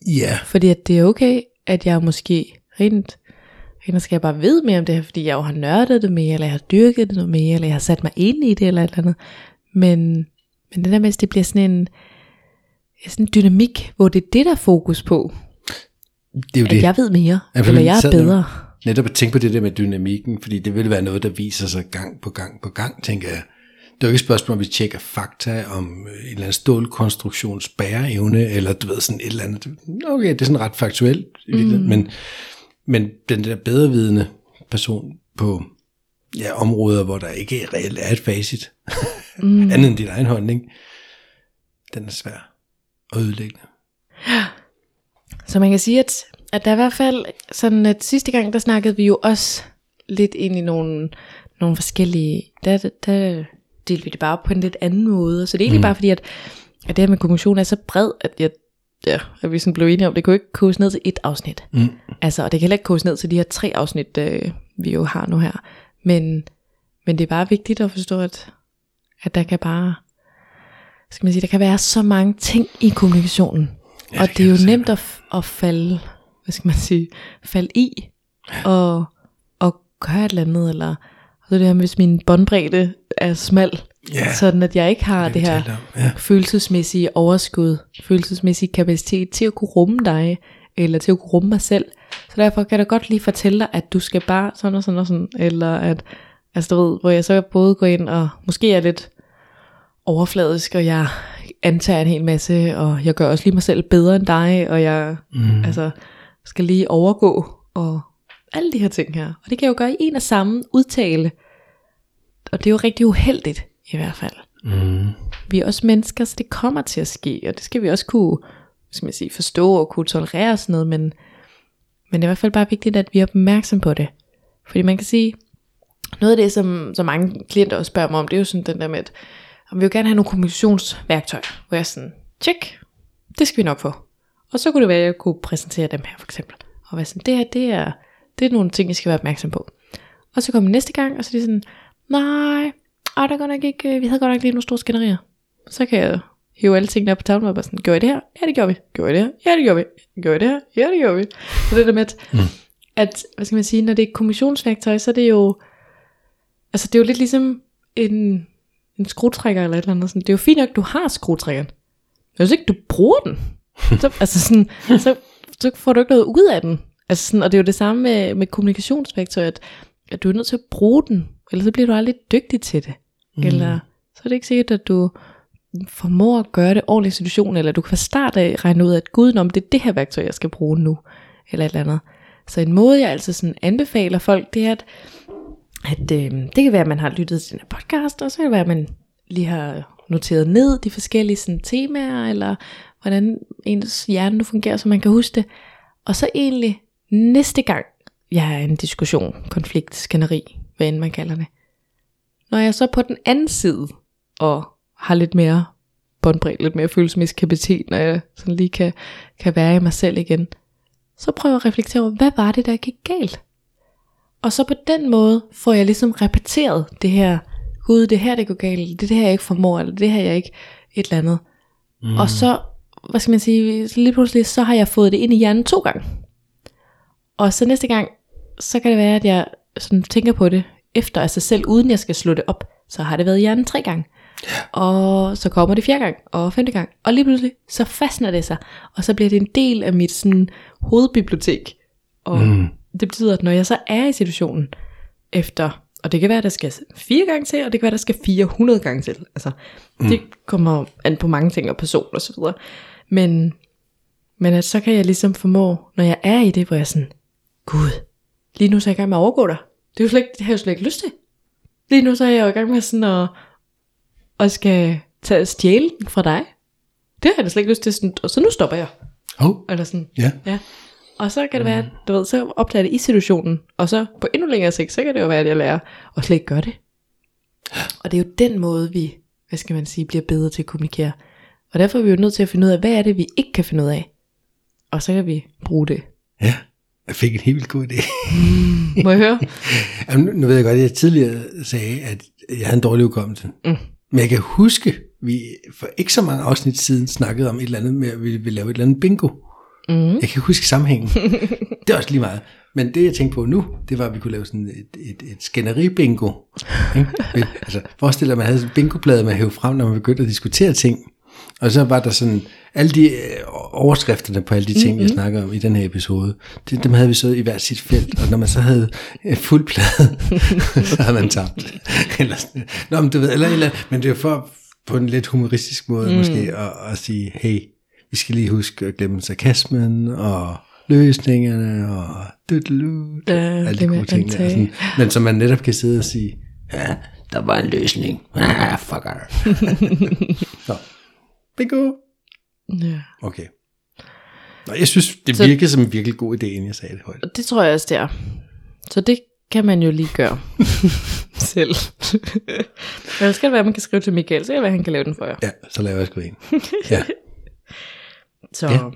Ja. Fordi at det er okay, at jeg måske rent, rent skal jeg bare vide mere om det her, fordi jeg jo har nørdet det mere, eller jeg har dyrket det noget mere, eller jeg har sat mig ind i det, eller et eller andet. Men, men det der med, at det bliver sådan en, sådan en dynamik, hvor det er det, der er fokus på, Det er jo at det. jeg ved mere, Ja, eller jeg er bedre. Netop at tænke på det der med dynamikken, fordi det vil være noget, der viser sig gang på gang på gang, tænker jeg. Det er jo ikke et spørgsmål, om vi tjekker fakta om øh, en eller anden stålkonstruktions bæreevne, eller du ved, sådan et eller andet. Okay, det er sådan ret faktuelt, Mm. men, men den der bedrevidende person på ja, områder, hvor der ikke reelt er et facit, mm. andet end din egen holdning, den er svær og ødelæggende. Så man kan sige, at, at der er i hvert fald, sådan at sidste gang, der snakkede vi jo også lidt ind i nogle, nogle forskellige, der, der delte vi det bare på en lidt anden måde. Så det er egentlig mm. bare fordi, at, at det her med kommunikation er så bred, at, jeg, ja, at vi sådan blev enige om, det kunne ikke koges ned til et afsnit. Mm. Altså, og det kan heller ikke koges ned til de her tre afsnit, øh, vi jo har nu her. Men, men det er bare vigtigt at forstå, at, at der kan bare, skal man sige, der kan være så mange ting i kommunikationen. Ja, og det det, er jo der nemt at, at falde, hvad skal man sige, falde i, og, og gøre et eller andet, eller så det her, hvis min båndbredde er smal, Ja, sådan at jeg ikke har det det, her om, ja. følelsesmæssige overskud, følelsesmæssige kapacitet til at kunne rumme dig, eller til at kunne rumme mig selv. Så derfor kan jeg da godt lige fortælle dig, at du skal bare sådan og sådan og sådan, eller at, altså du ved, hvor jeg så både går ind og måske er lidt overfladisk, og jeg antager en hel masse, og jeg gør også lige mig selv bedre end dig, og jeg Mm. altså, skal lige overgå, og alle de her ting her. Og det kan jeg jo gøre i en og samme udtale. Og det er jo rigtig uheldigt, i hvert fald Mm. vi er også mennesker, så det kommer til at ske, og det skal vi også kunne skal man sige, forstå og kunne tolerere og sådan noget, men, men det er i hvert fald bare vigtigt, at vi er opmærksom på det. Fordi man kan sige, noget af det, som, som mange klienter også spørger mig om, det er jo sådan den der med, at om vi vil gerne have nogle kommunikationsværktøjer, hvor jeg er sådan, tjek, det skal vi nok få. Og så kunne det være, at jeg kunne præsentere dem her for eksempel. Og være sådan, det her, det er, det er nogle ting, jeg skal være opmærksom på. Og så kommer næste gang, og så er de sådan, nej, ej, der er godt nok ikke, øh, vi havde godt nok lige nogle store skænderier. Så kan jeg hive alle tingene op på tavlen og bare sådan, gjorde I det her? Ja, det gjorde vi. Gjorde I det her? Ja, det gjorde vi. Gjorde I det her? Ja, det gjorde vi. Så det der med, at, mm. at hvad skal man sige, når det er kommissionsværktøj, så er det jo, altså det er jo lidt ligesom en, en skruetrækker eller et eller andet. Sådan. Det er jo fint nok, du har skruetrækkeren. Men hvis ikke du bruger den, så, altså sådan, så, så får du ikke noget ud af den. Altså sådan, og det er jo det samme med, med kommunikationsværktøj, at, at du er nødt til at bruge den, ellers så bliver du aldrig dygtig til det. Mm. Eller så er det ikke sikkert, at du formår at gøre det ordentligt i situationen, eller du kan fra start af regne ud, at gud, om det er det her værktøj, jeg skal bruge nu, eller et eller andet. Så en måde, jeg altså sådan anbefaler folk, det er, at, at øh, det kan være, at man har lyttet til den her podcast, og så kan det være, at man lige har noteret ned de forskellige sådan, temaer, eller hvordan ens hjerne nu fungerer, så man kan huske det. Og så egentlig næste gang, jeg er i en diskussion, konflikt, skænderi, hvad end man kalder det. Når jeg så på den anden side, og har lidt mere båndbredt, lidt mere følelsesmæssig kapacitet, når jeg sådan lige kan, kan være i mig selv igen, så prøver jeg at reflektere over, hvad var det, der gik galt? Og så på den måde får jeg ligesom repeteret det her, gud, det her, det går galt, det det her, jeg ikke formår, eller det her, jeg ikke et eller andet. Mm. Og så, hvad skal man sige, så lige pludselig, så har jeg fået det ind i hjernen to gange. Og så næste gang, så kan det være, at jeg sådan tænker på det efter af sig selv, uden jeg skal slå det op. Så har det været i hjernen tre gange. Og så kommer det fjerde gang, og femte gang. Og lige pludselig, så fastner det sig. Og så bliver det en del af mit sådan, hovedbibliotek. Og mm. det betyder, at når jeg så er i situationen, efter, og det kan være, at der skal fire gange til, og det kan være, at der skal 400 gange til. Altså, mm. det kommer an på mange ting og person og så videre. Men, men at så kan jeg ligesom formå, når jeg er i det, hvor jeg sådan, Gud, lige nu så er jeg i gang med at overgå dig. Det, er jo slet ikke, det har jeg jo slet ikke lyst til. Lige nu så er jeg jo i gang med sådan at, at skal tage stjæle den fra dig. Det har jeg da slet ikke lyst til. Sådan, og så nu stopper jeg. Oh, Eller sådan, ja. ja. Og så kan det være, at du ved, så opdager det i situationen. Og så på endnu længere sigt, så kan det jo være, at jeg lærer at slet ikke gøre det. Og det er jo den måde, vi, hvad skal man sige, bliver bedre til at kommunikere. Og derfor er vi jo nødt til at finde ud af, hvad er det, vi ikke kan finde ud af. Og så kan vi bruge det. Ja, jeg fik en helt vildt god idé. Må jeg høre? Jamen, nu, ved jeg godt, at jeg tidligere sagde, at jeg havde en dårlig hukommelse. Mm. Men jeg kan huske, vi for ikke så mange afsnit siden snakkede om et eller andet med, at vi ville lave et eller andet bingo. Mm. Jeg kan huske sammenhængen. det er også lige meget. Men det, jeg tænkte på nu, det var, at vi kunne lave sådan et, et, et skænderi-bingo. Altså, forestil dig, at man havde sådan en bingoplade, man hævde frem, når man begyndte at diskutere ting. Og så var der sådan, alle de øh, overskrifterne på alle de ting, mm-hmm. jeg snakker om i den her episode, det, dem havde vi så i hver sit felt, og når man så havde en fuld plade, så havde man tabt. eller. Nå, men du ved, eller, eller, men det er for på en lidt humoristisk måde mm. måske, at, at sige, hey, vi skal lige huske at glemme sarkasmen, og løsningerne, og dødlut, Ja, alle de gode ting. Der, sådan. Men så man netop kan sidde og sige, ja, der var en løsning. Ah, fucker. så, bingo. Ja. Okay. Nå, jeg synes, det Så- virkede som en virkelig god idé, inden jeg sagde det højt. Det tror jeg også, det er. Så det kan man jo lige gøre. selv. Men det skal være, at man kan skrive til Michael, så det være, at han kan lave den for jer. Ja, så laver jeg sgu en. Ja. Så, Ja. ja.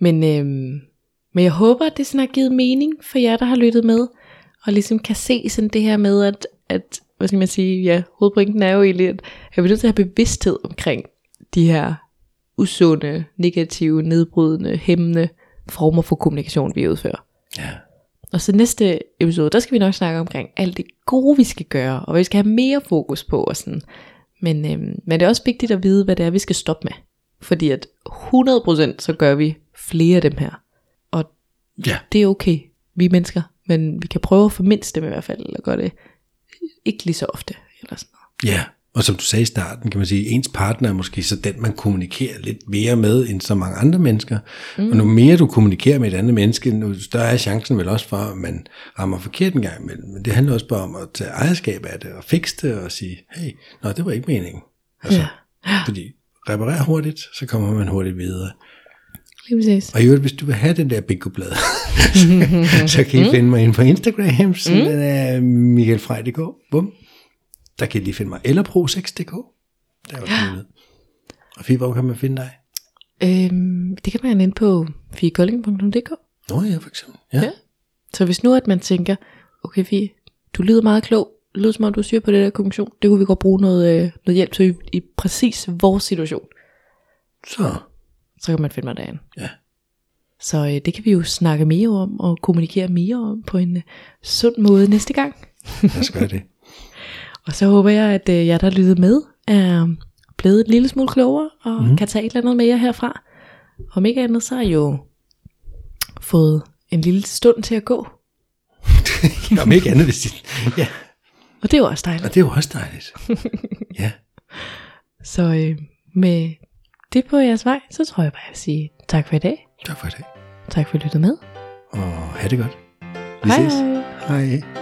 men, øhm, men jeg håber, at det sådan har givet mening for jer, der har lyttet med, og ligesom kan se sådan det her med, at, at hvad skal man sige, ja, hovedpointen er jo egentlig, at jeg bliver nødt til at have bevidsthed omkring de her usunde, negative, nedbrydende, hæmmende former for kommunikation, vi udfører. ja. Og så næste episode, der skal vi nok snakke omkring alt det gode, vi skal gøre, og hvad vi skal have mere fokus på. Og sådan. Men, øhm, men det er også vigtigt at vide, hvad det er, vi skal stoppe med. Fordi at 100% så gør vi flere af dem her. Og Ja. det er okay. Vi er mennesker, men vi kan prøve at formindske dem i hvert fald, eller gøre det ikke lige så ofte. Eller sådan noget. Ja, og som du sagde i starten, kan man sige, ens partner er måske så den, man kommunikerer lidt mere med, end så mange andre mennesker. Mm. Og nu mere du kommunikerer med et andet menneske, nu større er chancen vel også for, at man rammer forkert en gang imellem. Men det handler også bare om at tage ejerskab af det, og fikse det, og sige, hey, nej, det var ikke meningen. Altså, Ja. Fordi reparer hurtigt, så kommer man hurtigt videre. Lige præcis. Og i øvrigt, hvis du vil have den der bingo-blad, så kan I finde mig inde på Instagram, så den er michaelfrej.dk. Bum. Der kan I lige finde mig. Eller pro6.dk. Der er også mulighed. Og Fie, hvor kan man finde dig? Øhm, det kan man inde på firekolding.dk. Nå ja, for eksempel. Ja. Ja. Så hvis nu at man tænker, okay Fie, du lyder meget klog, lyder som om du styrer på det der kommunikation, det kunne vi godt bruge noget, øh, noget hjælp til i, i præcis vores situation, Så, så kan man finde mig derinde. ja. Så øh, det kan vi jo snakke mere om og kommunikere mere om på en øh, sund måde næste gang. Lad os gøre det. Og så håber jeg, at øh, jer, der lyttede med, er blevet en lille smule klogere og mm. kan tage et eller andet med jer herfra. Om ikke andet, så har I jo fået en lille stund til at gå. Om ikke andet, hvis I... Ja, Og det er jo også dejligt. og det er jo også dejligt. Ja, Så øh, med det på jeres vej, så tror jeg bare, jeg vil sige tak for i dag. tak for i dag. Tak for at lytte med. Og have det godt. Vi Hej ses. hej. Hej.